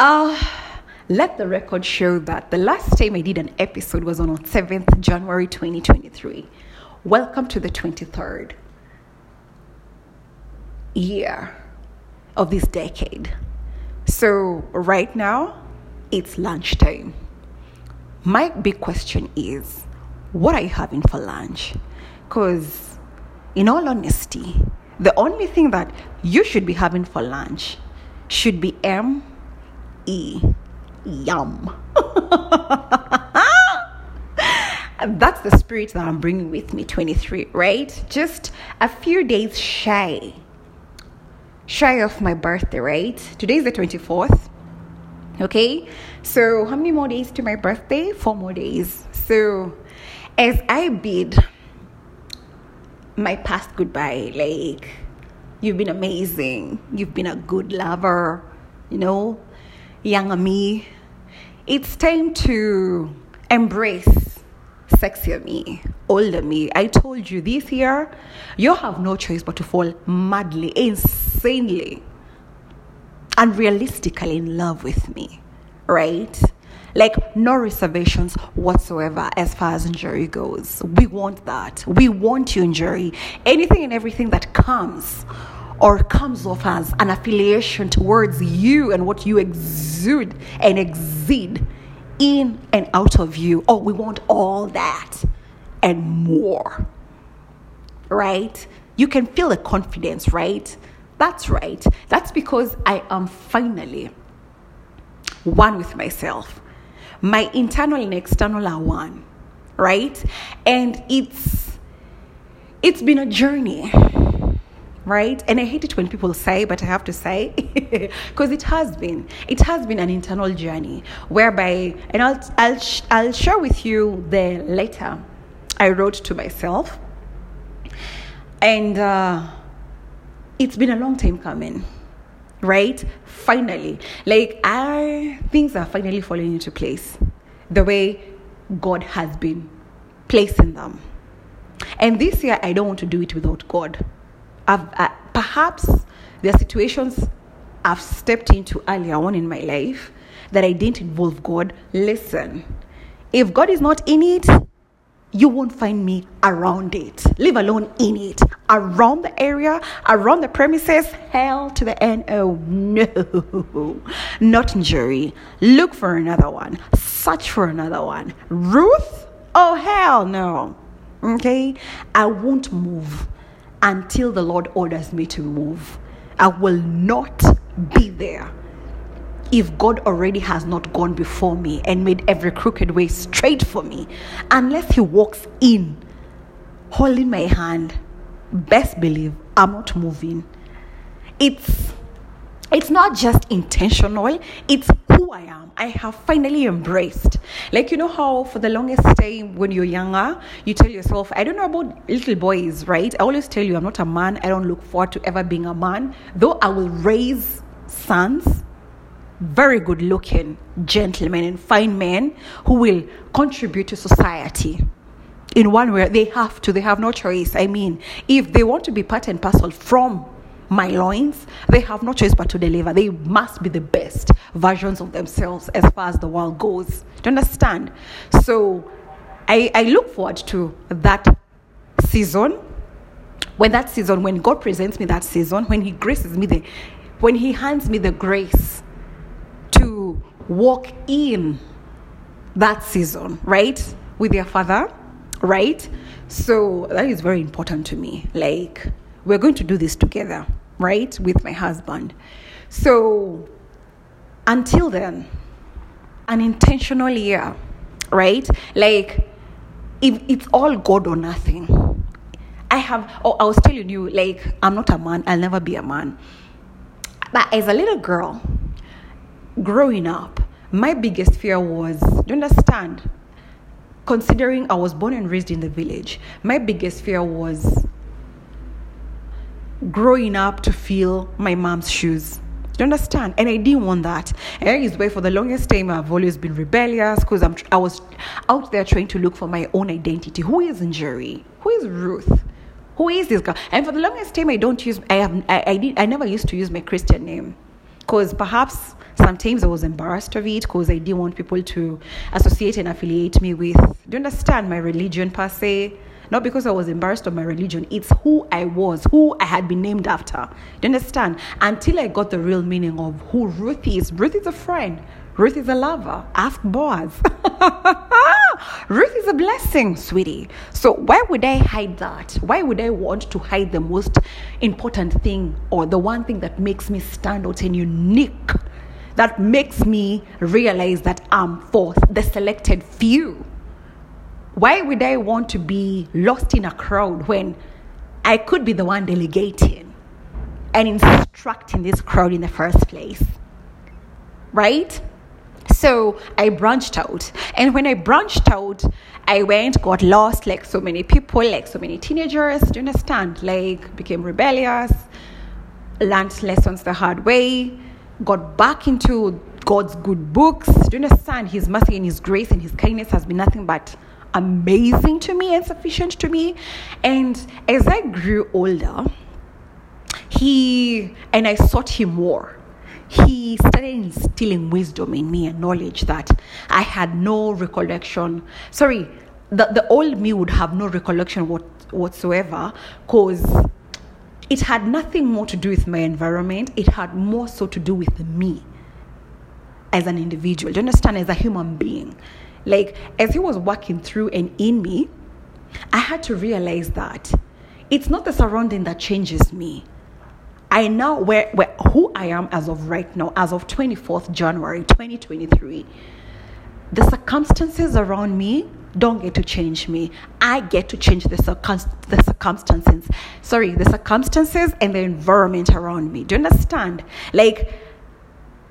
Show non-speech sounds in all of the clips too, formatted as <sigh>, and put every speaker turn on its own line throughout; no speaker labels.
Uh, let the record show that the last time I did an episode was on 7th January 2023. Welcome to the 23rd year of this decade. So, right now, it's lunchtime. My big question is what are you having for lunch? Because, in all honesty, the only thing that you should be having for lunch should be M E. Yum. <laughs> That's the spirit that I'm bringing with me, 23, right? Just a few days shy. Shy of my birthday, right? Today's the 24th. Okay? So, how many more days to my birthday? Four more days. So, as I bid my past goodbye, like, you've been amazing. You've been a good lover, you know, younger me. It's time to embrace sexier me, older me. I told you this year, you have no choice but to fall madly, insanely, unrealistically in love with me, right? Like, no reservations whatsoever as far as Njeri goes. We want that. We want you, Njeri. Anything and everything that comes or comes off as an affiliation towards you and what you exude and exceed in and out of you. Oh, we want all that and more. Right? You can feel the confidence, right? That's right. That's because I am finally one with myself. My internal and external are one, right? And it's it's been a journey right? And I hate it when people say, but I have to say, <laughs> because it has been, it has been an internal journey whereby, and I'll, I'll, I'll share with you the letter I wrote to myself. And uh, it's been a long time coming, right? Finally, like I, things are finally falling into place the way God has been placing them. And this year, I don't want to do it without God. Uh, perhaps there are situations I've stepped into earlier on in my life that I didn't involve God. Listen, if God is not in it, you won't find me around it, leave alone in it, around the area, around the premises, hell to the end. Oh no, <laughs> not Njeri. Look for another one, search for another one. Ruth? Oh hell no. Okay, I won't move until the Lord orders me to move. I will not be there if God already has not gone before me and made every crooked way straight for me. Unless He walks in holding my hand, best believe I'm not moving. It's it's not just intentional, it's who I am. I have finally embraced. Like, you know how for the longest time when you're younger, you tell yourself, I don't know about little boys, right? I always tell you, I'm not a man. I don't look forward to ever being a man. Though I will raise sons, very good looking gentlemen and fine men who will contribute to society in one way they have to they have no choice i mean if they want to be part and parcel from my loins, they have no choice but to deliver. They must be the best versions of themselves as far as the world goes. Do you understand? So I, I look forward to that season. When that season, when God presents me that season, when He graces me the when He hands me the grace to walk in that season, right? With your father, right? So that is very important to me. Like, we're going to do this together right, with my husband. So until then, an intentional year, right? Like if it's all God or nothing. I have, oh, I was telling you, like, I'm not a man, I'll never be a man. But as a little girl, growing up, my biggest fear was, do you understand? Considering I was born and raised in the village, my biggest fear was growing up to fill my mom's shoes. You understand? And I didn't want that. And that is why for the longest time I've always been rebellious because I'm I was out there trying to look for my own identity. Who is Njeri? Who is Ruth? Who is this girl? And for the longest time I don't use I have I, I did I never used to use my Christian name because perhaps sometimes I was embarrassed of it because I didn't want people to associate and affiliate me with, do you understand, my religion per se? Not because I was embarrassed of my religion, it's who I was, who I had been named after. Do you understand? Until I got the real meaning of who Ruth is. Ruth is a friend. Ruth is a lover. Ask Boaz. <laughs> Ruth is a blessing, sweetie. So why would I hide that? Why would I want to hide the most important thing or the one thing that makes me stand out and unique? That makes me realize that I'm for the selected few. Why would I want to be lost in a crowd when I could be the one delegating and instructing this crowd in the first place? Right? So I branched out. And when I branched out, I went, got lost like so many people, like so many teenagers. Do you understand? Like, became rebellious, learned lessons the hard way, got back into God's good books. Do you understand? His mercy and His grace and His kindness has been nothing but amazing to me and sufficient to me. And as I grew older, he and I sought him more. He started instilling wisdom in me and knowledge that I had no recollection. Sorry, the, the old me would have no recollection what, whatsoever because it had nothing more to do with my environment, it had more so to do with me as an individual. Do you understand? As a human being. Like, as he was working through and in me, I had to realize that it's not the surrounding that changes me. I know where, where who I am as of right now, as of 24th January 2023. The circumstances around me don't get to change me. I get to change the, circum- the circumstances. Sorry, the circumstances and the environment around me. Do you understand? Like,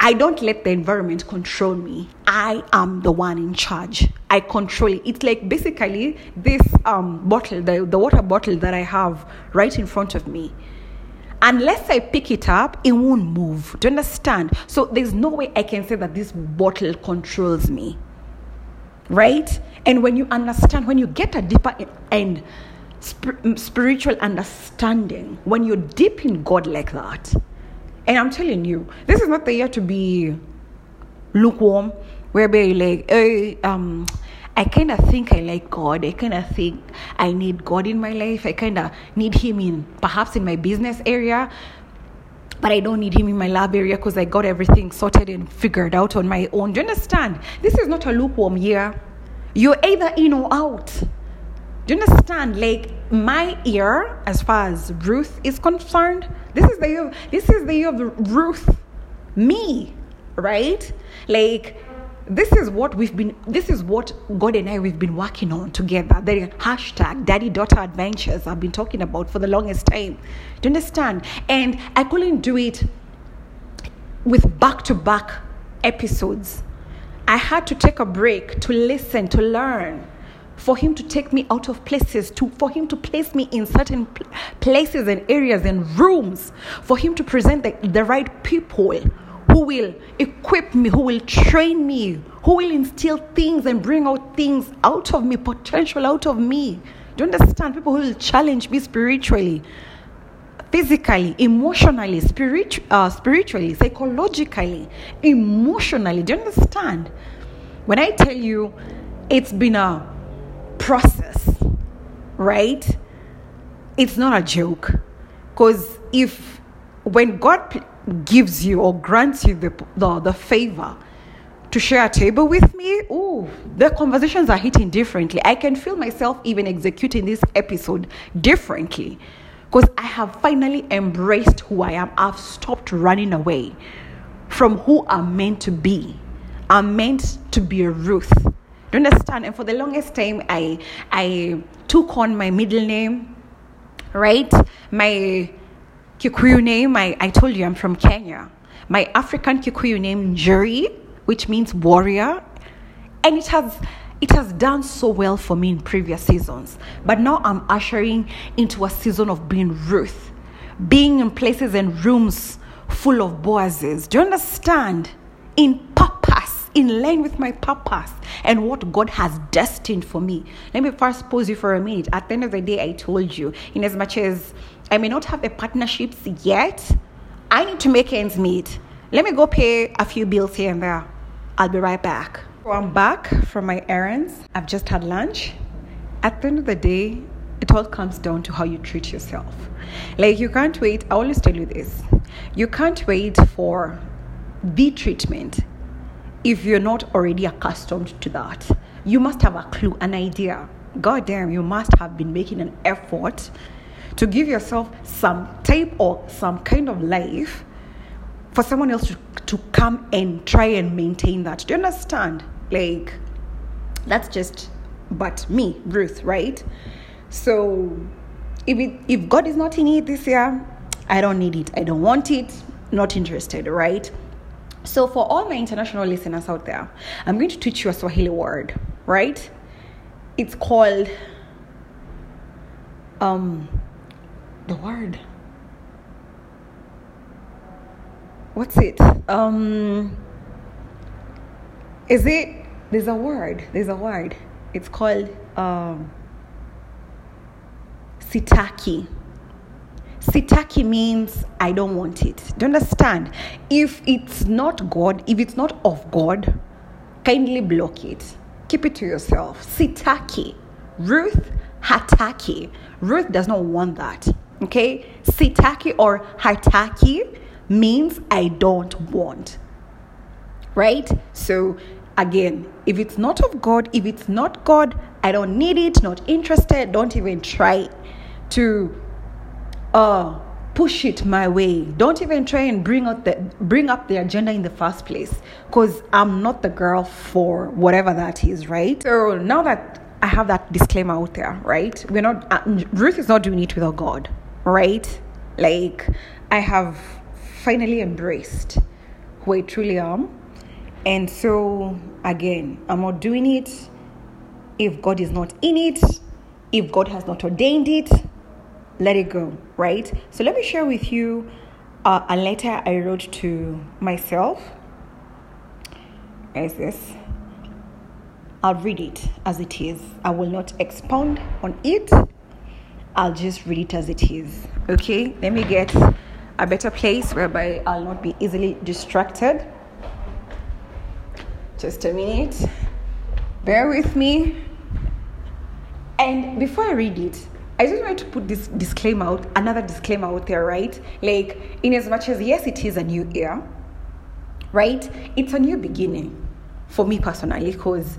I don't let the environment control me. I am the one in charge. I control it. It's like basically this um, bottle, the, the water bottle that I have right in front of me. Unless I pick it up, it won't move. Do you understand? So there's no way I can say that this bottle controls me. Right? And when you understand, when you get a deeper and spiritual understanding, when you're deep in God like that, and I'm telling you, this is not the year to be lukewarm, whereby you're like, hey, um, I kind of think I like God. I kind of think I need God in my life. I kind of need Him in perhaps in my business area, but I don't need Him in my lab area because I got everything sorted and figured out on my own. Do you understand? This is not a lukewarm year. You're either in or out. Do you understand? Like my ear, as far as Ruth is concerned, this is the year. This is the year of Ruth, me, right? Like this is what we've been. This is what God and I we've been working on together. The hashtag Daddy Daughter Adventures I've been talking about for the longest time. Do you understand? And I couldn't do it with back to back episodes. I had to take a break to listen, to learn for him to take me out of places to for him to place me in certain places and areas and rooms for him to present the, the right people who will equip me who will train me who will instill things and bring out things out of me potential out of me. Do you understand? People who will challenge me spiritually physically emotionally spirit, uh, spiritually psychologically emotionally. Do you understand? When i tell you it's been a process, right? It's not a joke. Because if, when God gives you or grants you the, the, the favor to share a table with me, oh, the conversations are hitting differently. I can feel myself even executing this episode differently because I have finally embraced who I am. I've stopped running away from who I'm meant to be. I'm meant to be a Ruth. Do you understand? And for the longest time, I I took on my middle name, right? My Kikuyu name. I, I told you I'm from Kenya. My African Kikuyu name Njeri, which means warrior, and it has it has done so well for me in previous seasons. But now I'm ushering into a season of being Ruth, being in places and rooms full of Boazes. Do you understand? In purpose in line with my purpose and what God has destined for me. Let me first pause you for a minute. At the end of the day, I told you, in as much as I may not have the partnerships yet, I need to make ends meet. Let me go pay a few bills here and there. I'll be right back. So I'm back from my errands. I've just had lunch. At the end of the day, it all comes down to how you treat yourself. Like, you can't wait. I always tell you this you can't wait for the treatment if you're not already accustomed to that. You must have a clue, an idea. God damn, you must have been making an effort to give yourself some type or some kind of life for someone else to, to come and try and maintain that. Do you understand? Like, that's just but me, Ruth, right? So if it, if God is not in it this year, I don't need it. I don't want it. Not interested, right? So for all my international listeners out there, I'm going to teach you a Swahili word, right? It's called um the word. What's it? Um is it there's a word. There's a word. It's called um sitaki. Sitaki means I don't want it. Do you understand? If it's not God, if it's not of God, kindly block it. Keep it to yourself. Sitaki. Ruth hataki. Ruth does not want that. Okay? Sitaki or hataki means I don't want. Right? So again, if it's not of God, if it's not God, I don't need it, not interested, don't even try to uh, push it my way. Don't even try and bring out the bring up the agenda in the first place, because I'm not the girl for whatever that is, right? So now that I have that disclaimer out there, right? We're not uh, Ruth is not doing it without God, right? Like I have finally embraced who I truly am, and so again, I'm not doing it if God is not in it, if God has not ordained it let it go, right? So let me share with you uh, a letter I wrote to myself. Is this? I'll read it as it is. I will not expound on it. I'll just read it as it is. Okay? Let me get a better place whereby I'll not be easily distracted. Just a minute. Bear with me. And before I read it, I just wanted to put this disclaimer out, another disclaimer out there, right? Like, in as much as yes, it is a new year, right? It's a new beginning for me personally, because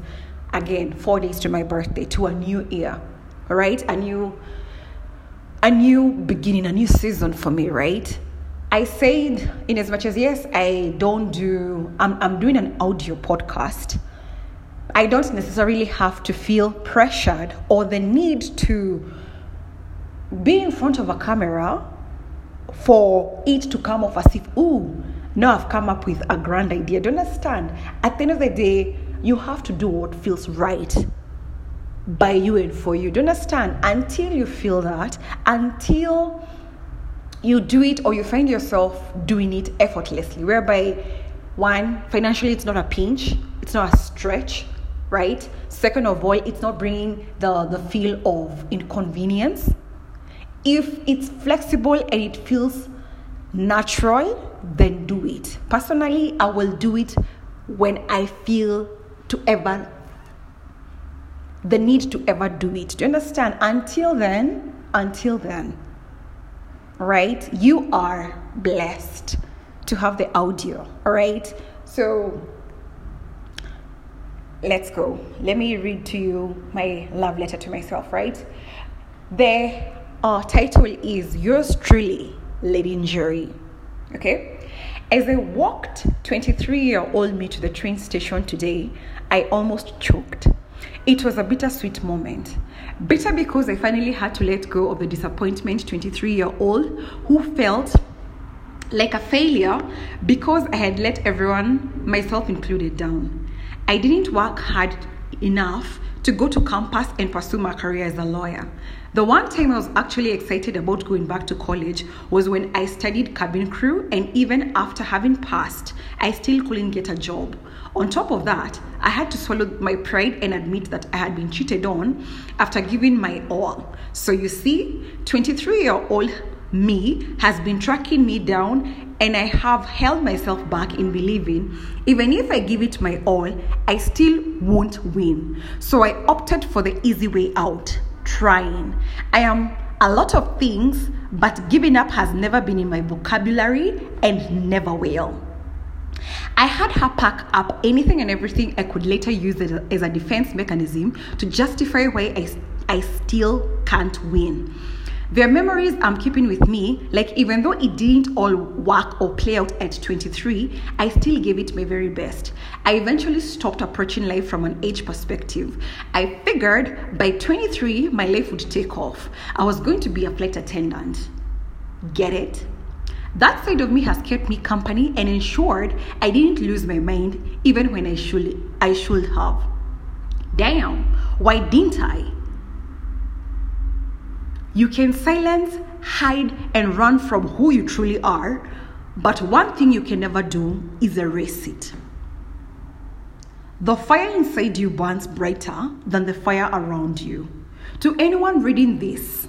again, four days to my birthday, to a new year, right? A new, a new beginning, a new season for me, right? I said, in as much as yes, I don't do, I'm, I'm doing an audio podcast. I don't necessarily have to feel pressured or the need to be in front of a camera for it to come off as if, ooh, now I've come up with a grand idea. Do you understand? At the end of the day, you have to do what feels right by you and for you. Do you understand? Until you feel that, until you do it or you find yourself doing it effortlessly, whereby one, financially, it's not a pinch, it's not a stretch, right? Second of all, it's not bringing the, the feel of inconvenience if it's flexible and it feels natural, then do it. Personally, I will do it when I feel to ever the need to ever do it. Do you understand? Until then, until then, right? You are blessed to have the audio, all right? So let's go. Let me read to you my love letter to myself, right? The our title is Yours Truly, Lady Njeri. Okay? As I walked 23 year old me to the train station today, I almost choked. It was a bittersweet moment. Bitter because I finally had to let go of the disappointment 23 year old who felt like a failure because I had let everyone, myself included, down. I didn't work hard enough to go to campus and pursue my career as a lawyer. The one time I was actually excited about going back to college was when I studied cabin crew, and even after having passed, I still couldn't get a job. On top of that, I had to swallow my pride and admit that I had been cheated on after giving my all. So you see, 23 year old me has been tracking me down, and I have held myself back in believing even if I give it my all, I still won't win. So I opted for the easy way out, trying. I am a lot of things, but giving up has never been in my vocabulary and never will. I had her pack up anything and everything I could later use as a defense mechanism to justify why I, I still can't win. There are memories I'm keeping with me, like even though it didn't all work or play out at 23, I still gave it my very best. I eventually stopped approaching life from an age perspective. I figured by 23, my life would take off. I was going to be a flight attendant. Get it? That side of me has kept me company and ensured I didn't lose my mind even when I should I should have. Damn, why didn't I? You can silence, hide, and run from who you truly are, but one thing you can never do is erase it. The fire inside you burns brighter than the fire around you. To anyone reading this,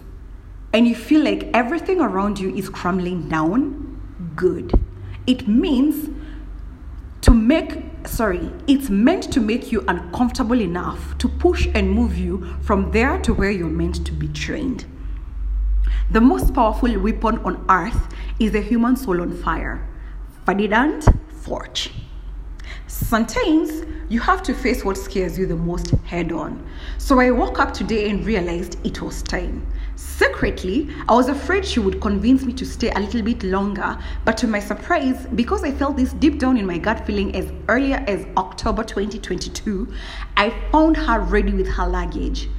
and you feel like everything around you is crumbling down, good. It means to make, sorry, it's meant to make you uncomfortable enough to push and move you from there to where you're meant to be trained. The most powerful weapon on earth is a human soul on fire. Ferdinand Foch. Sometimes you have to face what scares you the most head on. So I woke up today and realized it was time. Secretly, I was afraid she would convince me to stay a little bit longer, but to my surprise, because I felt this deep down in my gut feeling as earlier as October 2022, I found her ready with her luggage.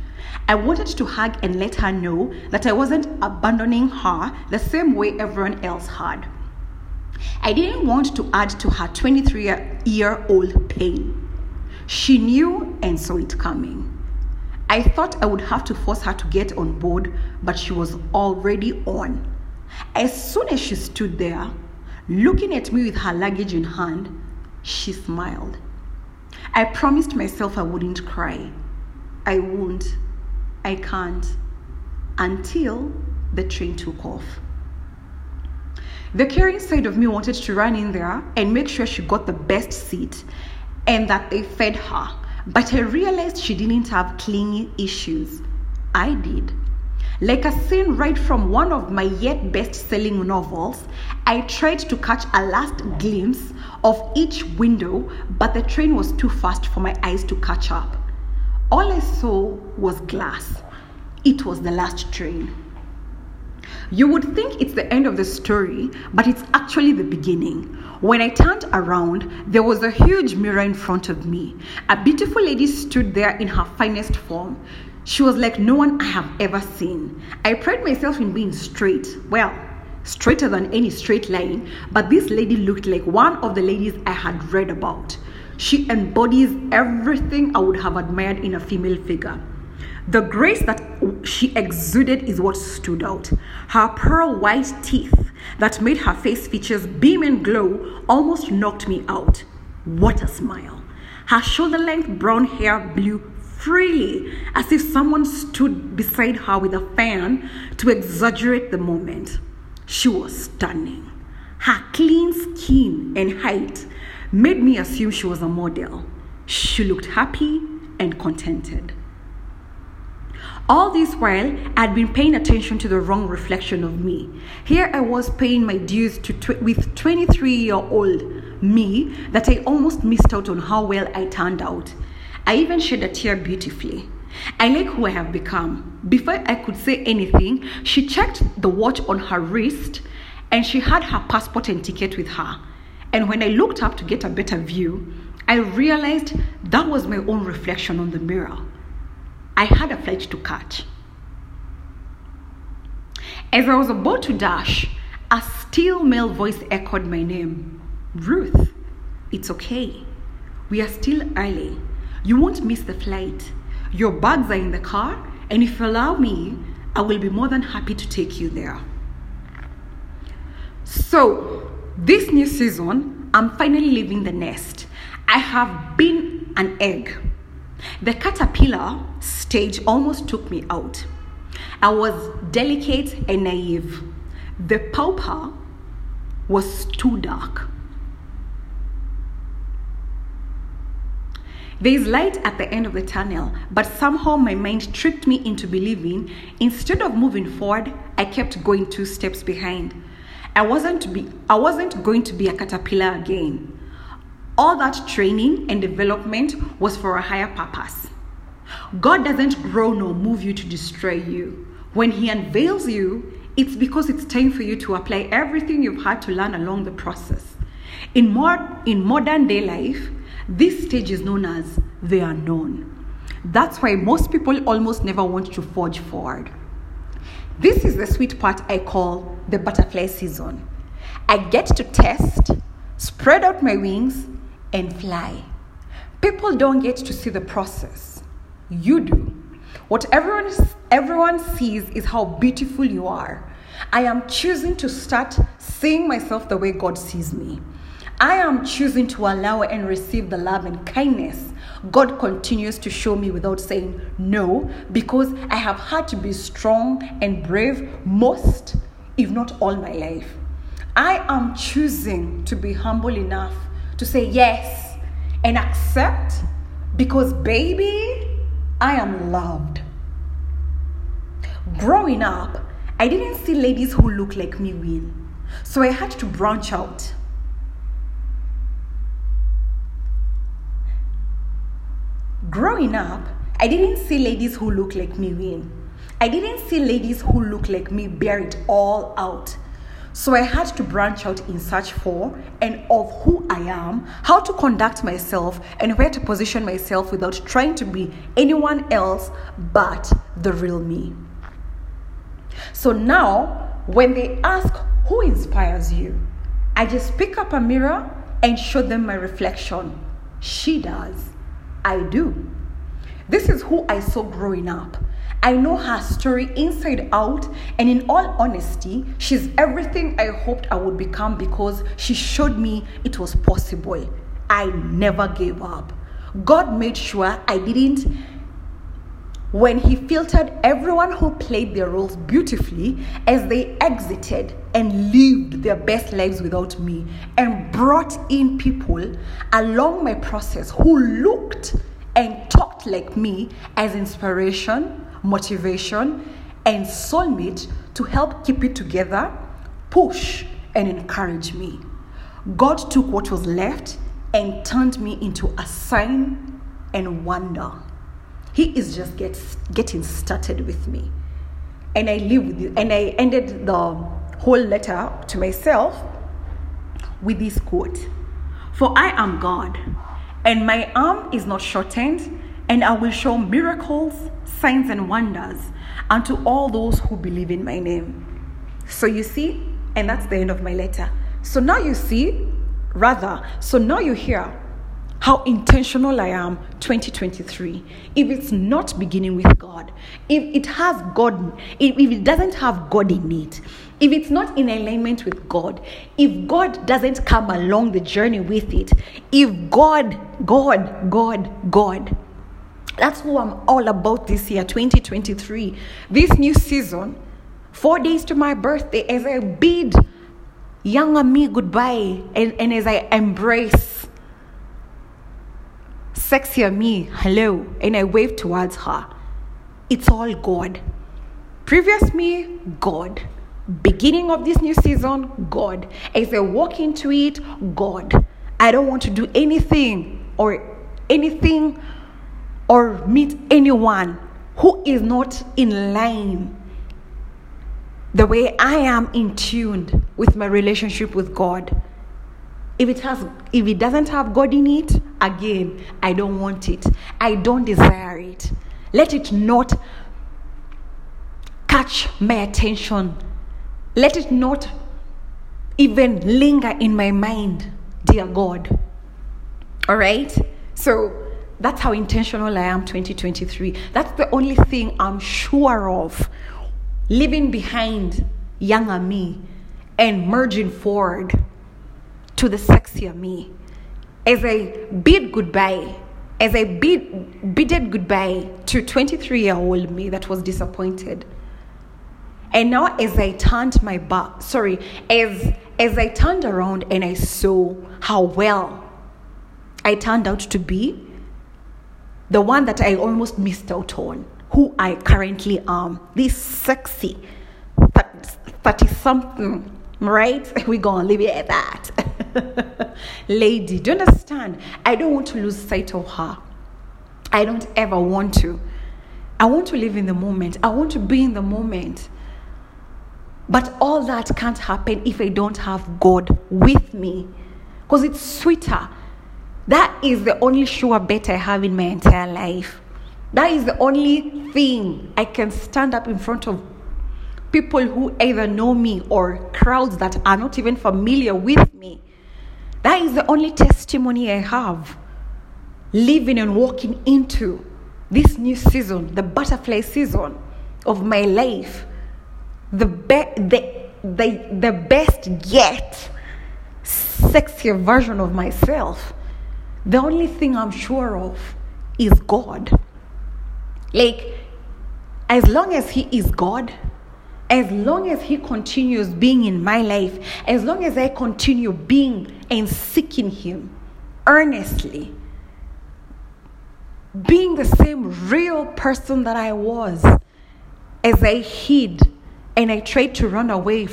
I wanted to hug and let her know that I wasn't abandoning her the same way everyone else had. I didn't want to add to her 23 year old pain. She knew and saw it coming. I thought I would have to force her to get on board, but she was already on. As soon as she stood there, looking at me with her luggage in hand, she smiled. I promised myself I wouldn't cry. I won't. I can't until the train took off. The caring side of me wanted to run in there and make sure she got the best seat and that they fed her. But I realized she didn't have clingy issues. I did. Like a scene right from one of my yet best selling novels, I tried to catch a last glimpse of each window, but the train was too fast for my eyes to catch up. All I saw was glass. It was the last train. You would think it's the end of the story, but it's actually the beginning. When I turned around, there was a huge mirror in front of me. A beautiful lady stood there in her finest form. She was like no one I have ever seen. I pride myself in being straight. Well, straighter than any straight line, but this lady looked like one of the ladies I had read about. She embodies everything I would have admired in a female figure. The grace that she exuded is what stood out. Her pearl white teeth that made her face features beam and glow almost knocked me out. What a smile. Her shoulder length brown hair blew freely as if someone stood beside her with a fan to exaggerate the moment. She was stunning. Her clean skin and height made me assume she was a model. She looked happy and contented. All this while, I'd been paying attention to the wrong reflection of me. Here I was paying my dues to tw- with 23 year old me that I almost missed out on how well I turned out. I even shed a tear beautifully. I like who I have become. Before I could say anything, she checked the watch on her wrist and she had her passport and ticket with her. And when I looked up to get a better view, I realized that was my own reflection on the mirror. I had a flight to catch. As I was about to dash, a still male voice echoed my name Ruth, it's okay. We are still early. You won't miss the flight. Your bags are in the car, and if you allow me, I will be more than happy to take you there. So, this new season, I'm finally leaving the nest. I have been an egg. The caterpillar stage almost took me out. I was delicate and naive. The pupa was too dark. There is light at the end of the tunnel, but somehow my mind tricked me into believing instead of moving forward, I kept going two steps behind. I wasn't be I wasn't going to be a caterpillar again. All that training and development was for a higher purpose. God doesn't grow nor move you to destroy you. When He unveils you, it's because it's time for you to apply everything you've had to learn along the process. In, more, in modern day life, this stage is known as the unknown. That's why most people almost never want to forge forward. This is the sweet part I call the butterfly season. I get to test, spread out my wings, and fly. People don't get to see the process. You do. What everyone, everyone sees is how beautiful you are. I am choosing to start seeing myself the way God sees me. I am choosing to allow and receive the love and kindness God continues to show me without saying no because I have had to be strong and brave most, if not all, my life. I am choosing to be humble enough to say yes and accept because, baby, I am loved. Growing up, I didn't see ladies who look like me win, so I had to branch out. Growing up, I didn't see ladies who look like me win. I didn't see ladies who look like me bear it all out. So I had to branch out in search for and of who I am, how to conduct myself, and where to position myself without trying to be anyone else but the real me. So now, when they ask who inspires you, I just pick up a mirror and show them my reflection. She does. I do. This is who I saw growing up. I know her story inside out, and in all honesty, she's everything I hoped I would become because she showed me it was possible. I never gave up. God made sure I didn't when he filtered everyone who played their roles beautifully as they exited and lived their best lives without me and brought in people along my process who looked and talked like me as inspiration, motivation, and soulmate to help keep it together, push, and encourage me. God took what was left and turned me into a sign and wonder. He is just gets, getting started with me. And I live with it. And I ended the whole letter to myself with this quote For I am God, and my arm is not shortened, and I will show miracles, signs, and wonders unto all those who believe in my name. So you see, and that's the end of my letter. So now you see, rather, so now you hear how intentional I am 2023. If it's not beginning with God, if it has God, if, it doesn't have God in it, if it's not in alignment with God, if God doesn't come along the journey with it, if God, God, God, God, that's who I'm all about this year, 2023. This new season, four days to my birthday, as I bid younger me goodbye and, and as I embrace sexier me, hello, and I wave towards her. It's all God. Previous me, God. Beginning of this new season, God. As I walk into it, God. I don't want to do anything or anything or meet anyone who is not in line the way I am in tune with my relationship with God. If it has if it doesn't have God in it, again, I don't want it. I don't desire it. Let it not catch my attention. Let it not even linger in my mind, dear God. All right? So that's how intentional I am 2023. That's the only thing I'm sure of. Leaving behind younger me and merging forward to the sexier me. As I bid goodbye, as I bid, bidded goodbye to 23 year old me that was disappointed, And now as I turned my back, sorry, as as I turned around and I saw how well I turned out to be, the one that I almost missed out on, who I currently am, this sexy 30 something, right? <laughs> We're gonna leave it at that. <laughs> Lady, do you understand? I don't want to lose sight of her. I don't ever want to. I want to live in the moment. I want to be in the moment. But all that can't happen if I don't have God with me. Because it's sweeter. That is the only sure bet I have in my entire life. That is the only thing I can stand up in front of people who either know me or crowds that are not even familiar with me. That is the only testimony I have. Living and walking into this new season, the butterfly season of my life, the, be- the, the, the best yet sexier version of myself, the only thing I'm sure of is God. Like, as long as He is God, as long as He continues being in my life, as long as I continue being and seeking Him earnestly, being the same real person that I was as I hid and I tried to run away,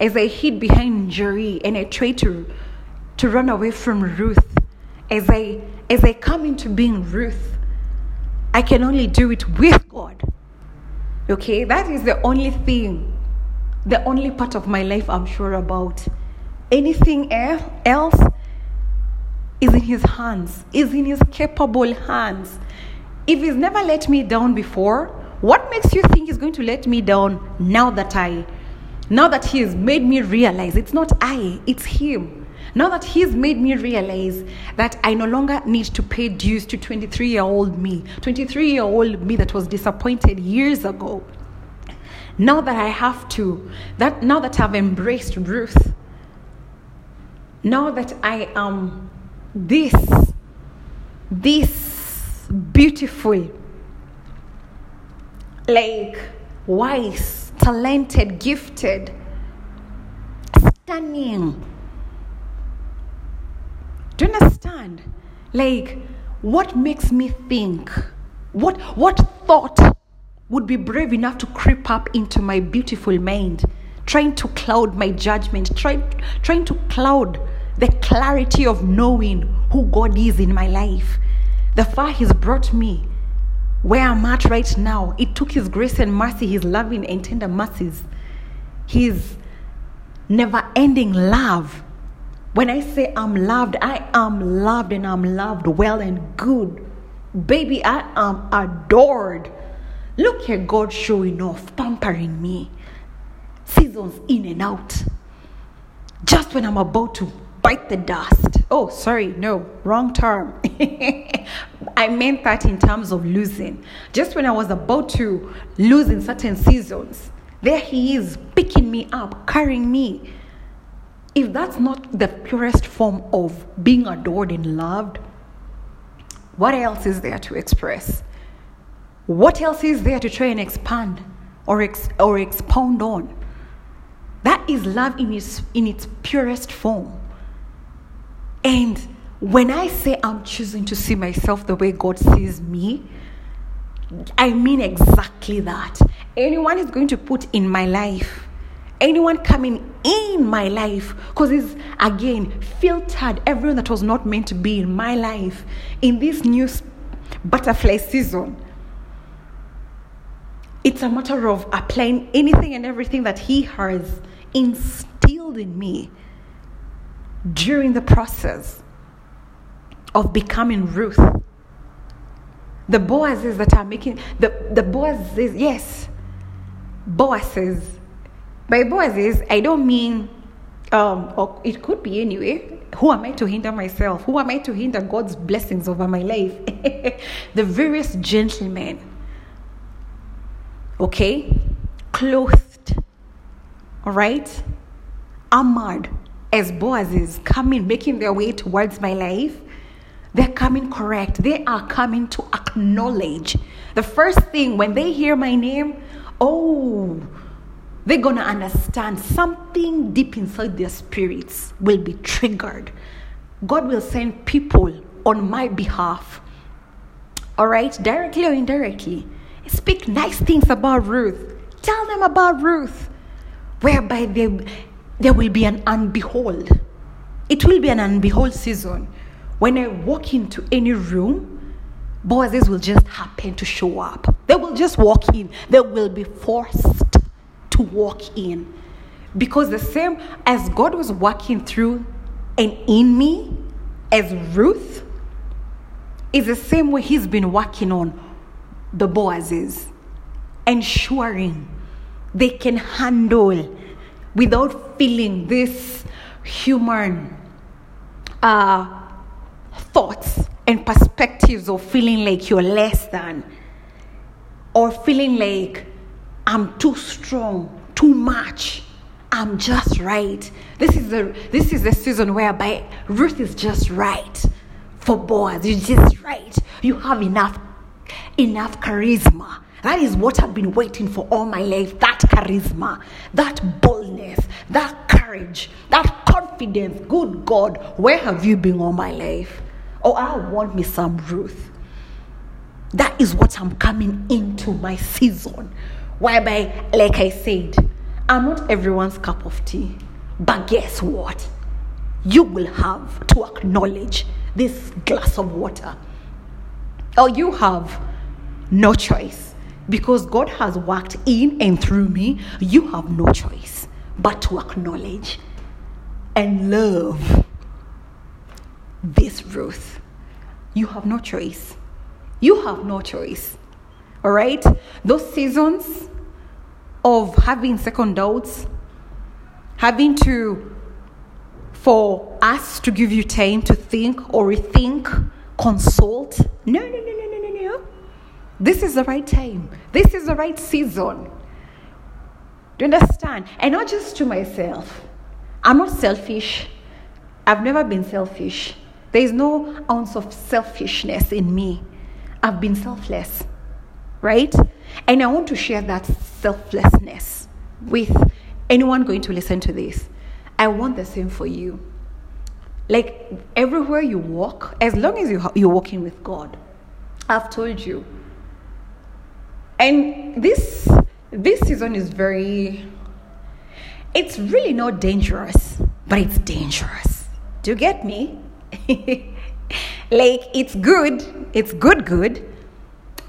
as I hid behind Njeri and I tried to, to run away from Ruth, as I, as I come into being Ruth, I can only do it with God. Okay, that is the only thing, the only part of my life I'm sure about. Anything else is in his hands, is in his capable hands. If he's never let me down before, what makes you think he's going to let me down now that I now that he has made me realize it's not I, it's him. Now that he's made me realize that I no longer need to pay dues to 23 year old me, 23 year old me that was disappointed years ago. Now that I have to, that now that I've embraced Ruth, now that I am this, this beautiful, like wise, talented, gifted, stunning. Do you understand? Like, what makes me think? What what thought would be brave enough to creep up into my beautiful mind, trying to cloud my judgment, trying trying to cloud the clarity of knowing who God is in my life. The far He's brought me, where I'm at right now, it took His grace and mercy, His loving and tender mercies, His never ending love. When I say I'm loved, I am loved and I'm loved well and good. Baby, I am adored. Look at God showing off, pampering me. Seasons in and out. Just when I'm about to bite the dust. Oh, sorry, no, wrong term. <laughs> I meant that in terms of losing. Just when I was about to lose in certain seasons, there He is picking me up, carrying me. If that's not the purest form of being adored and loved, what else is there to express? What else is there to try and expand or, ex- or expound on? That is love in its, in its purest form. And when I say I'm choosing to see myself the way God sees me, I mean exactly that. Anyone is going to put in my life, anyone coming in my life, because it's again filtered everyone that was not meant to be in my life in this new butterfly season. It's a matter of applying anything and everything that He has instilled in me during the process of becoming Ruth. The Boazes that are making the, the Boazes, yes, Boazes. By Boazes, I don't mean um, or it could be anyway. Who am I to hinder myself? Who am I to hinder God's blessings over my life? <laughs> the various gentlemen, okay, clothed, all right, armored as Boazes coming, making their way towards my life, they're coming correct. They are coming to acknowledge. The first thing when they hear my name, oh, they're gonna understand something deep inside their spirits will be triggered. God will send people on my behalf. All right, directly or indirectly. Speak nice things about Ruth. Tell them about Ruth, whereby they, there will be an unbehold. It will be an unbehold season. When I walk into any room, Boazes will just happen to show up. They will just walk in. They will be forced to walk in. Because the same as God was working through and in me as Ruth, is the same way He's been working on the Boazes, ensuring they can handle without feeling this human uh, thoughts and perspectives of feeling like you're less than or feeling like I'm too strong, too much. I'm just right. This is the this is the season whereby Ruth is just right for Boaz. You're just right. You have enough enough charisma. That is what I've been waiting for all my life. That charisma, that boldness, that courage, that confidence. Good God, where have you been all my life? Oh, I want me some Ruth. That is what I'm coming into my season. Whereby, like I said, I'm not everyone's cup of tea. But guess what? You will have to acknowledge this glass of water. Or you have no choice. Because God has worked in and through me, you have no choice but to acknowledge and love this Ruth. You have no choice. You have no choice. All right? Those seasons of having second doubts, having to, for us to give you time to think or rethink, consult. No, no, no, no, no, no, no. This is the right time. This is the right season. Do you understand? And not just to myself. I'm not selfish. I've never been selfish. There is no ounce of selfishness in me. I've been selfless right? And I want to share that selflessness with anyone going to listen to this. I want the same for you. Like everywhere you walk, as long as you, you're walking with God, I've told you. And this this season is very it's really not dangerous, but it's dangerous. Do you get me? <laughs> like it's good, it's good good,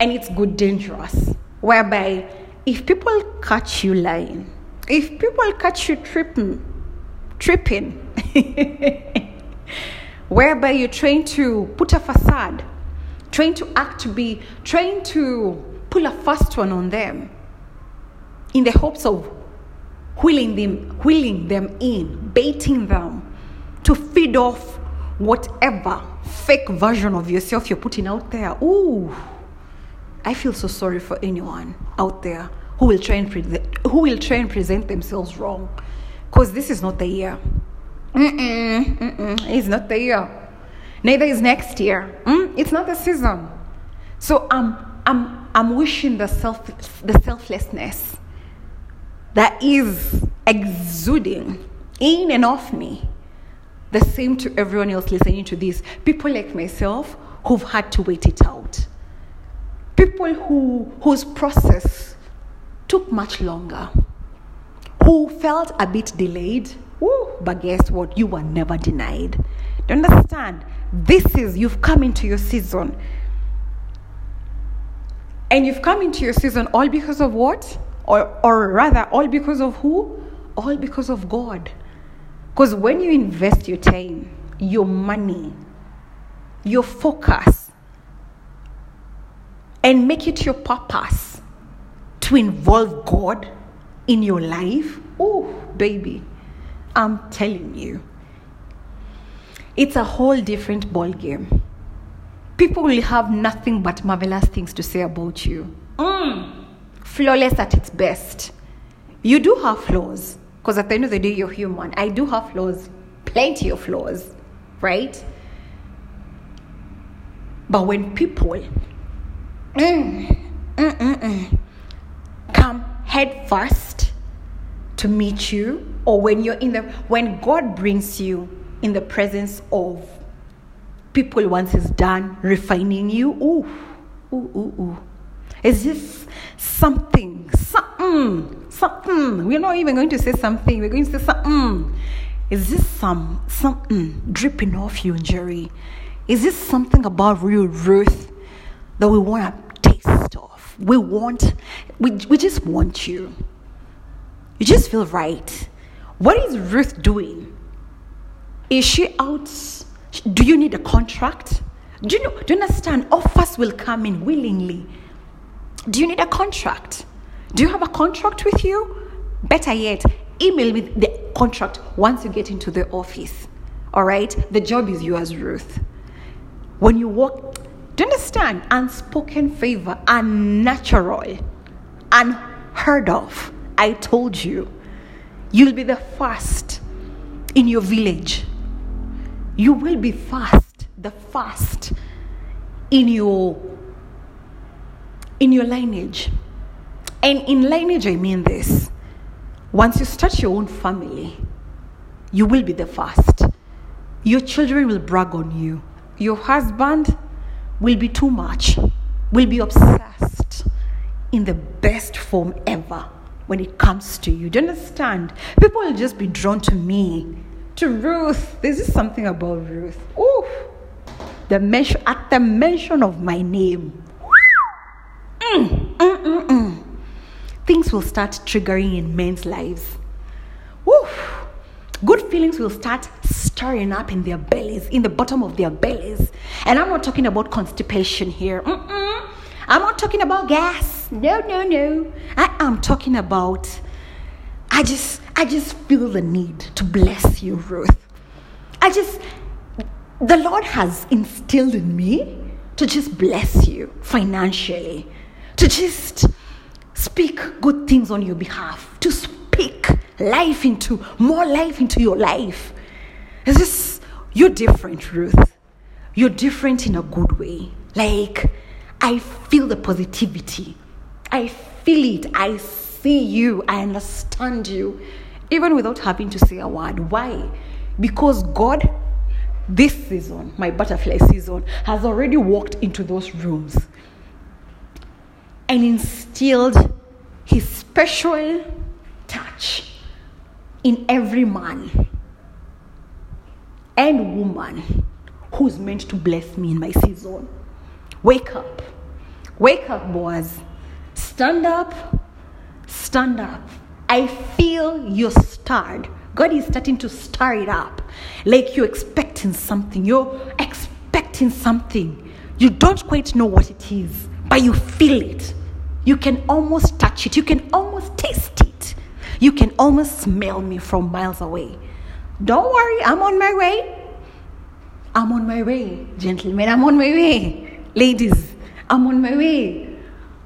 and it's good dangerous. Whereby if people catch you lying if people catch you tripping tripping <laughs> whereby you're trying to put a facade trying to act to be trying to pull a fast one on them in the hopes of wheeling them wheeling them in baiting them to feed off whatever fake version of yourself you're putting out there. Ooh I feel so sorry for anyone out there who will try and who will try and present themselves wrong, because this is not the year. Mm-mm, mm-mm, it's not the year. Neither is next year. Mm? It's not the season. So I'm, I'm, I'm wishing the self, the selflessness that is exuding in and off me. The same to everyone else listening to this. People like myself who've had to wait it out people who, whose process took much longer, who felt a bit delayed, but guess what? You were never denied. Do you understand? This is, you've come into your season. And you've come into your season all because of what? Or, or rather, all because of who? All because of God. Because when you invest your time, your money, your focus, and make it your purpose to involve God in your life, oh, baby, I'm telling you, it's a whole different ball game. People will have nothing but marvelous things to say about you. Mm. Flawless at its best. You do have flaws, because at the end of the day, you're human. I do have flaws, plenty of flaws, right? But when people mm, mm, mm, mm. come head first to meet you or when you're in the when God brings you in the presence of people once he's done refining you. Ooh ooh ooh ooh. Is this something something something. We're not even going to say something. We're going to say something. Is this some something dripping off you Njeri is this something about real ruth that we want to taste of we want we, we just want you you just feel right what is ruth doing is she out do you need a contract? Do you know? Do you understand? Offers will come in willingly. Do you need a contract? Do you have a contract with you? Better yet, email me the contract once you get into the office. All right? The job is yours, Ruth. When you walk, do you understand? Unspoken favor, unnatural, unheard of. I told you. You'll be the first in your village you will be first, the first in your in your lineage. And in lineage I mean this. Once you start your own family, you will be the first. Your children will brag on you. Your husband will be too much, will be obsessed in the best form ever when it comes to you. Do you understand? People will just be drawn to me to Ruth. This is something about Ruth. Ooh, the mention at the mention of my name. Mm, mm, mm, mm, Things will start triggering in men's lives. Woo! Good feelings will start stirring up in their bellies, in the bottom of their bellies. And I'm not talking about constipation here. Mm-mm. I'm not talking about gas. No, no, no. I am talking about I just I just feel the need to bless you, Ruth. I just the Lord has instilled in me to just bless you financially, to just speak good things on your behalf, to speak life into more life into your life. It's just you're different, Ruth. You're different in a good way. Like I feel the positivity. I feel it. I see you, I understand you, even without having to say a word. Why? Because God, this season, my butterfly season, has already walked into those rooms and instilled his special touch in every man and woman who's meant to bless me in my season. Wake up. Wake up, boys. Stand up stand up. I feel you're stirred. God is starting to stir it up. Like you're expecting something. You're expecting something. You don't quite know what it is, but you feel it. You can almost touch it. You can almost taste it. You can almost smell me from miles away. Don't worry, I'm on my way. I'm on my way, gentlemen. I'm on my way. Ladies, I'm on my way.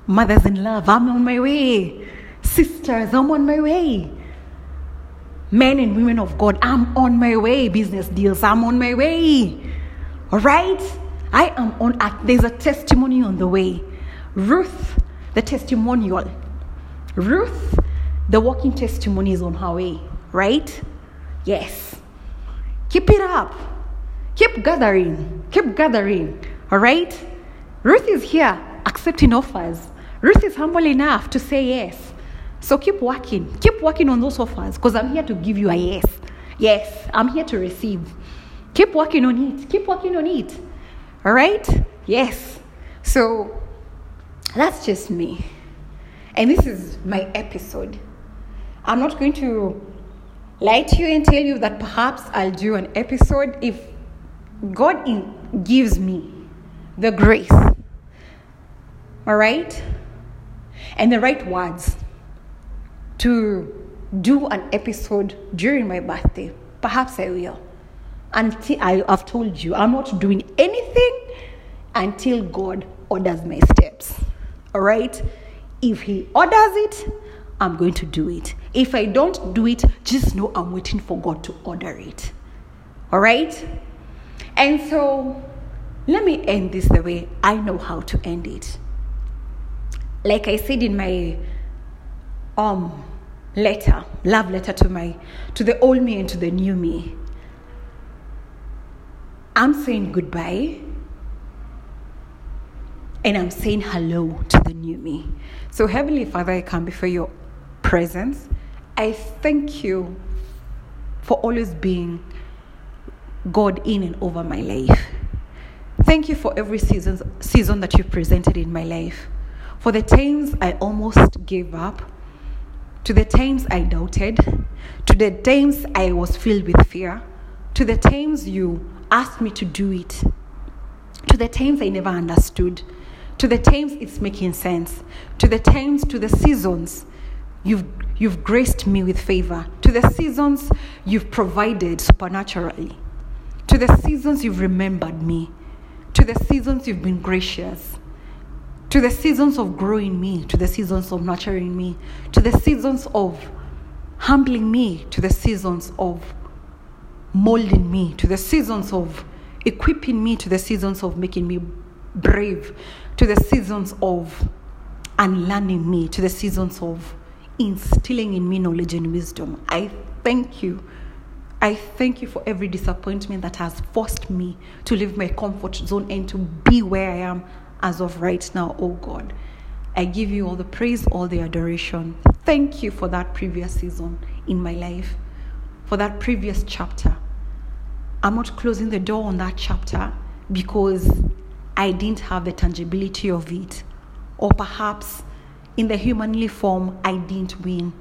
Mothers in love, I'm on my way. Sisters, I'm on my way. Men and women of God, I'm on my way. Business deals, I'm on my way. All right? I am on, there's a testimony on the way. Ruth, the testimonial. Ruth, the walking testimony is on her way, right? Yes. Keep it up. Keep gathering. Keep gathering. All right? Ruth is here accepting offers. Ruth is humble enough to say yes. So keep working. Keep working on those offers because I'm here to give you a yes. Yes, I'm here to receive. Keep working on it. Keep working on it. All right? Yes. So that's just me. And this is my episode. I'm not going to lie to you and tell you that perhaps I'll do an episode if God in, gives me the grace. All right? And the right words to do an episode during my birthday. Perhaps I will. Until I have told you, I'm not doing anything until God orders my steps. All right? If He orders it, I'm going to do it. If I don't do it, just know I'm waiting for God to order it. All right? And so, let me end this the way I know how to end it. Like I said in my um letter, love letter to my to the old me and to the new me. I'm saying goodbye and I'm saying hello to the new me. So, Heavenly Father, I come before your presence. I thank you for always being God in and over my life. Thank you for every season, season that you've presented in my life. For the times I almost gave up, to the times I doubted, to the times I was filled with fear, to the times you asked me to do it, to the times I never understood, to the times it's making sense, to the times, to the seasons you've, you've graced me with favor, to the seasons you've provided supernaturally, to the seasons you've remembered me, to the seasons you've been gracious, to the seasons of growing me, to the seasons of nurturing me, to the seasons of humbling me, to the seasons of molding me, to the seasons of equipping me, to the seasons of making me brave, to the seasons of unlearning me, to the seasons of instilling in me knowledge and wisdom. I thank you. I thank you for every disappointment that has forced me to leave my comfort zone and to be where I am as of right now, oh God. I give you all the praise, all the adoration. Thank you for that previous season in my life, for that previous chapter. I'm not closing the door on that chapter because I didn't have the tangibility of it. Or perhaps in the humanly form, I didn't win.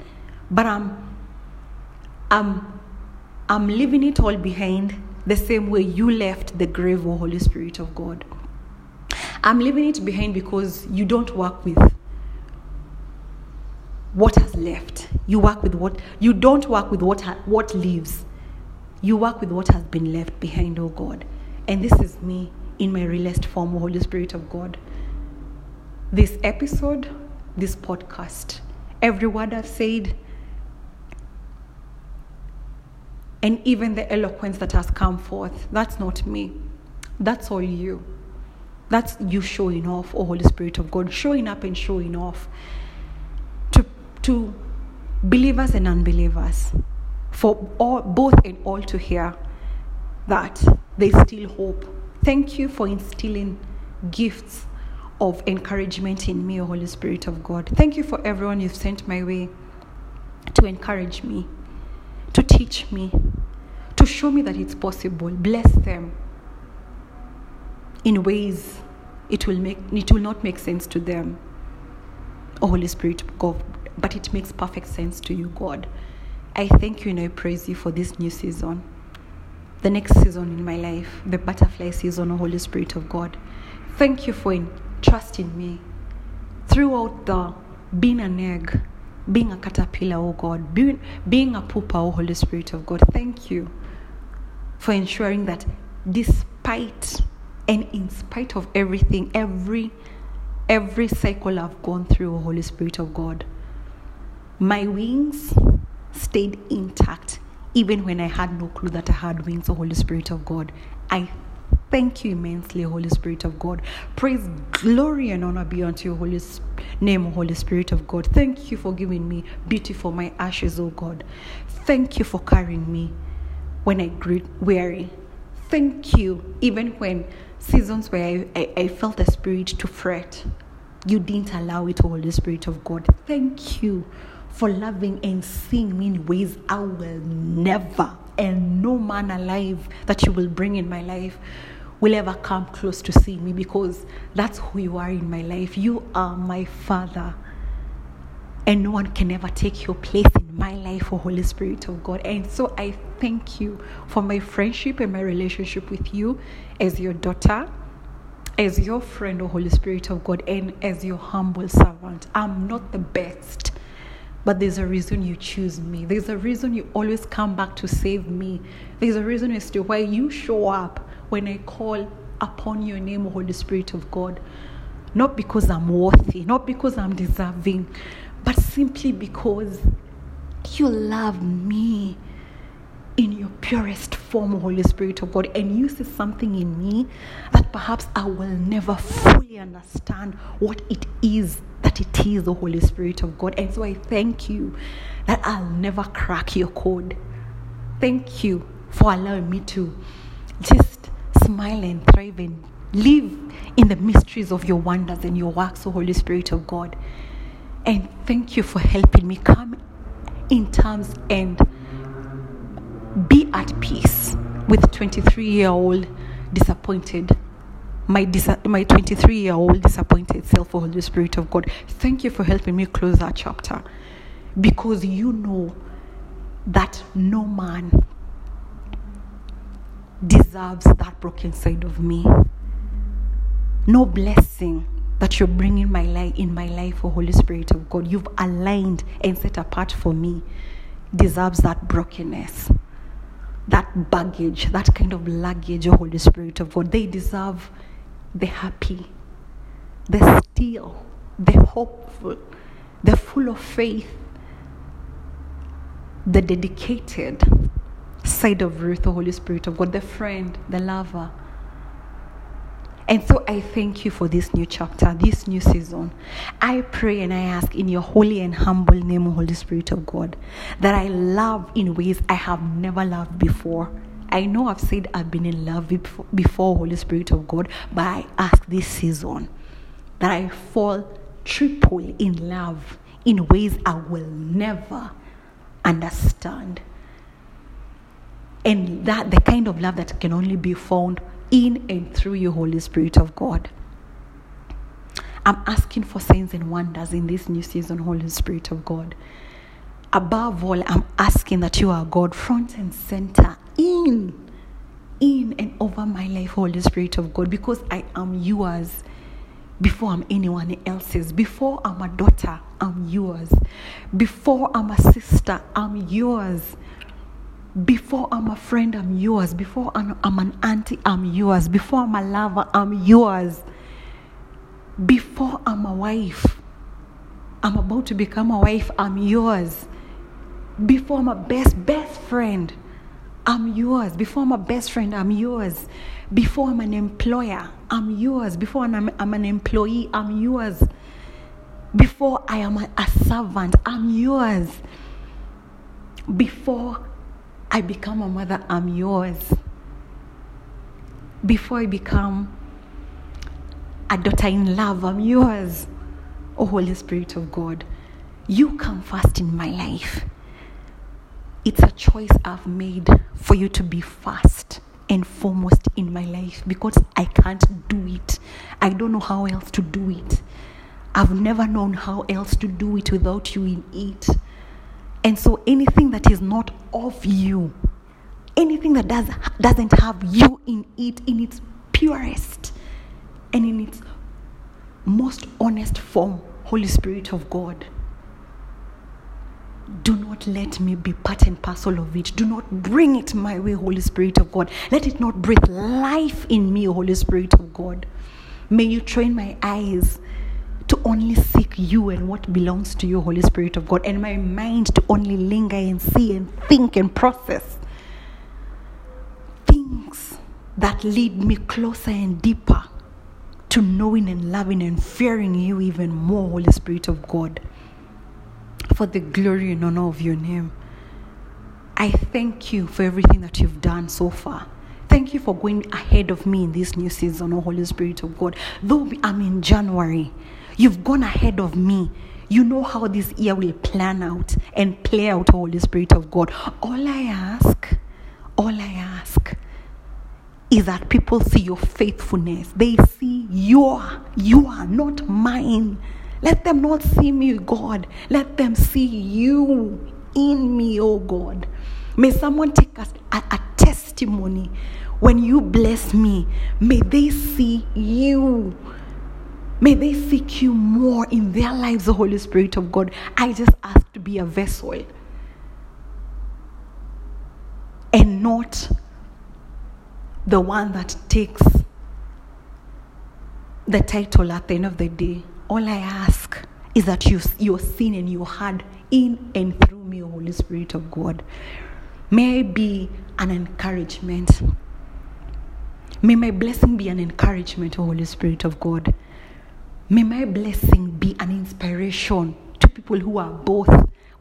But I'm, I'm, I'm leaving it all behind the same way you left the grave, O Holy Spirit of God. I'm leaving it behind because you don't work with what has left. You work with what you don't work with what ha, what lives. You work with what has been left behind, oh God. And this is me in my realest form, O Holy Spirit of God. This episode, this podcast, every word I've said, and even the eloquence that has come forth, that's not me. That's all you. That's you showing off, oh Holy Spirit of God, showing up and showing off to, to believers and unbelievers, for all, both and all to hear that there's still hope Thank you for instilling gifts of encouragement in me, Holy Spirit of God. Thank you for everyone you've sent my way to encourage me, to teach me, to show me that it's possible. Bless them in ways it will make it will not make sense to them. Oh Holy Spirit God, but it makes perfect sense to you, God. I thank you and I praise you for this new season the next season in my life, the butterfly season, Holy Spirit of God. Thank you for trusting me throughout the being an egg, being a caterpillar, oh God, being, being a pupa, oh Holy Spirit of God. Thank you for ensuring that despite and in spite of everything, every every cycle I've gone through, oh Holy Spirit of God, my wings stayed intact even when I had no clue that I had wings, the Holy Spirit of God. I thank you immensely, Holy Spirit of God. Praise, glory, and honor be unto your holy name, Holy Spirit of God. Thank you for giving me beauty for my ashes, O God. Thank you for carrying me when I grew weary. Thank you, even when seasons where I, I, I felt the spirit to fret, you didn't allow it, Holy Spirit of God. Thank you for loving and seeing me in ways I will never, and no man alive that you will bring in my life will ever come close to seeing me because that's who you are in my life. You are my Father. And no one can ever take your place in my life, O Holy Spirit of God. And so I thank you for my friendship and my relationship with you as your daughter, as your friend, O Holy Spirit of God, and as your humble servant. I'm not the best. But there's a reason you choose me. There's a reason you always come back to save me. There's a reason as to why you show up when I call upon your name, Holy Spirit of God. Not because I'm worthy, not because I'm deserving, but simply because you love me in your purest form, Holy Spirit of God, and you see something in me that perhaps I will never fully understand what it is that it is the Holy Spirit of God. And so I thank you that I'll never crack your code. Thank you for allowing me to just smile and thrive and live in the mysteries of your wonders and your works, O Holy Spirit of God. And thank you for helping me come in terms and be at peace with 23 year old disappointed my dis- my 23 year old disappointed self holy spirit of god thank you for helping me close that chapter because you know that no man deserves that broken side of me no blessing that you're bringing my life in my life, O Holy Spirit of God, you've aligned and set apart for me, deserves that brokenness, that baggage, that kind of luggage, O Holy Spirit of God. They deserve the happy, the still, the hopeful, the full of faith, the dedicated side of Ruth, the Holy Spirit of God, the friend, the lover and so I thank you for this new chapter, this new season. I pray and I ask in your holy and humble name, Holy Spirit of God, that I love in ways I have never loved before. I know I've said I've been in love before, Holy Spirit of God, but I ask this season that I fall triple in love in ways I will never understand. And that the kind of love that can only be found in and through you, Holy Spirit of God. I'm asking for signs and wonders in this new season, Holy Spirit of God. Above all, I'm asking that you are God front and center in, in and over my life, Holy Spirit of God, because I am yours before I'm anyone else's. Before I'm a daughter, I'm yours. Before I'm a sister, I'm yours. Before I'm a friend, I'm yours. Before I'm, I'm an auntie, I'm yours. Before I'm a lover, I'm yours. Before I'm a wife, I'm about to become a wife, I'm yours. Before I'm a best, best friend, I'm yours. Before I'm a best friend, I'm yours. Before I'm an employer, I'm yours. Before I'm, I'm an employee, I'm yours. Before I am a, a servant, I'm yours. Before I become a mother, I'm yours. Before I become a daughter in love, I'm yours. Oh, Holy Spirit of God, you come first in my life. It's a choice I've made for you to be first and foremost in my life because I can't do it. I don't know how else to do it. I've never known how else to do it without you in it. And so anything that is not of you, anything that does, doesn't have you in it, in its purest and in its most honest form, Holy Spirit of God, do not let me be part and parcel of it. Do not bring it my way, Holy Spirit of God. Let it not breathe life in me, Holy Spirit of God. May you train my eyes to only seek you and what belongs to you, Holy Spirit of God, and my mind to only linger and see and think and process things that lead me closer and deeper to knowing and loving and fearing you even more, Holy Spirit of God, for the glory and honor of your name. I thank you for everything that you've done so far. Thank you for going ahead of me in this new season, oh Holy Spirit of God. Though I'm in January, You've gone ahead of me. You know how this year will plan out and play out, Holy Spirit of God. All I ask, all I ask is that people see your faithfulness. They see your, you are not mine. Let them not see me, God. Let them see you in me, oh God. May someone take us a, a testimony when you bless me. May they see you May they seek you more in their lives, the Holy Spirit of God. I just ask to be a vessel and not the one that takes the title at the end of the day. All I ask is that you, you're seen and you're heard in and through me, Holy Spirit of God. May I be an encouragement. May my blessing be an encouragement, Holy Spirit of God. May my blessing be an inspiration to people who are both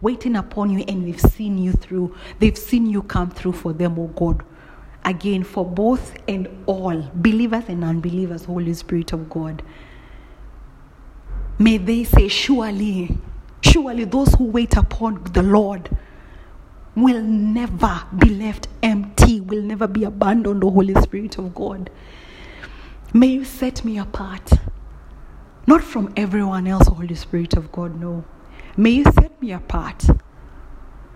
waiting upon you and they've seen you through. They've seen you come through for them, oh God. Again, for both and all, believers and unbelievers, Holy Spirit of God. May they say, Surely, surely those who wait upon the Lord will never be left empty, will never be abandoned, the Holy Spirit of God. May you set me apart, not from everyone else, Holy Spirit of God, no. May you set me apart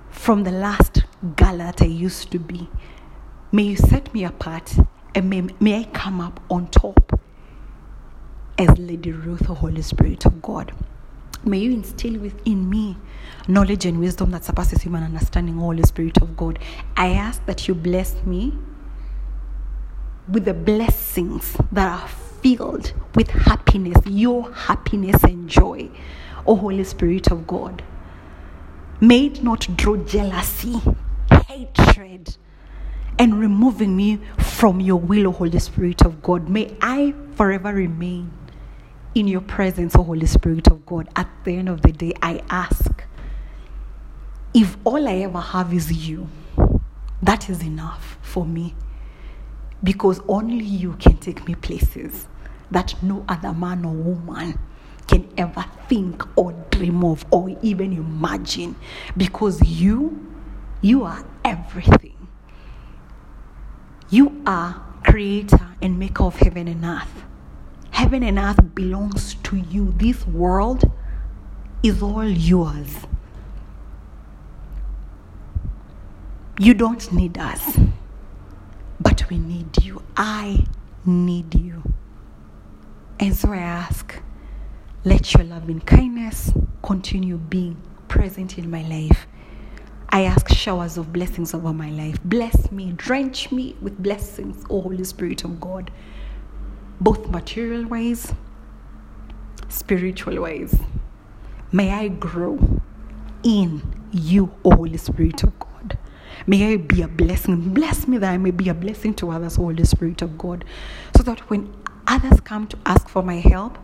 from the last girl that I used to be. May you set me apart and may, may I come up on top as Lady Ruth, the Holy Spirit of God. May you instill within me knowledge and wisdom that surpasses human understanding, Holy Spirit of God. I ask that you bless me with the blessings that are filled with happiness, your happiness and joy, O Holy Spirit of God. May it not draw jealousy, hatred, and removing me from your will, O Holy Spirit of God. May I forever remain in your presence, O Holy Spirit of God. At the end of the day, I ask if all I ever have is you, that is enough for me. Because only you can take me places that no other man or woman can ever think or dream of or even imagine. Because you, you are everything. You are creator and maker of heaven and earth. Heaven and earth belongs to you. This world is all yours. You don't need us, but we need you. I need you. And so I ask, let your loving kindness continue being present in my life. I ask showers of blessings over my life. Bless me, drench me with blessings, O Holy Spirit of God, both material ways, spiritual ways. May I grow in you, O Holy Spirit of God. May I be a blessing. Bless me that I may be a blessing to others, Holy Spirit of God, so that when others come to ask for my help,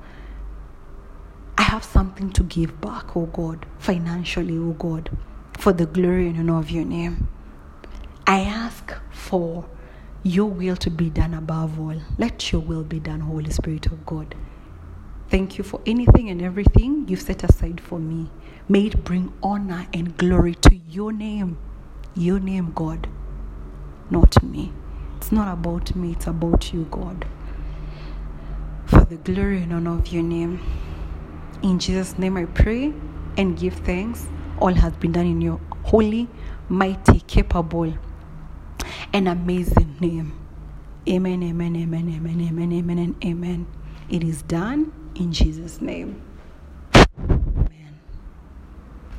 I have something to give back, oh God, financially, oh God, for the glory and honor of your name. I ask for your will to be done above all. Let your will be done, Holy Spirit of God. Thank you for anything and everything you've set aside for me. May it bring honor and glory to your name. Your name, God, not me. It's not about me, it's about you, God. For the glory and honor of your name. In Jesus' name I pray and give thanks. All has been done in your holy, mighty, capable, and amazing name. Amen, amen, amen, amen, amen, amen, and amen. It is done in Jesus' name.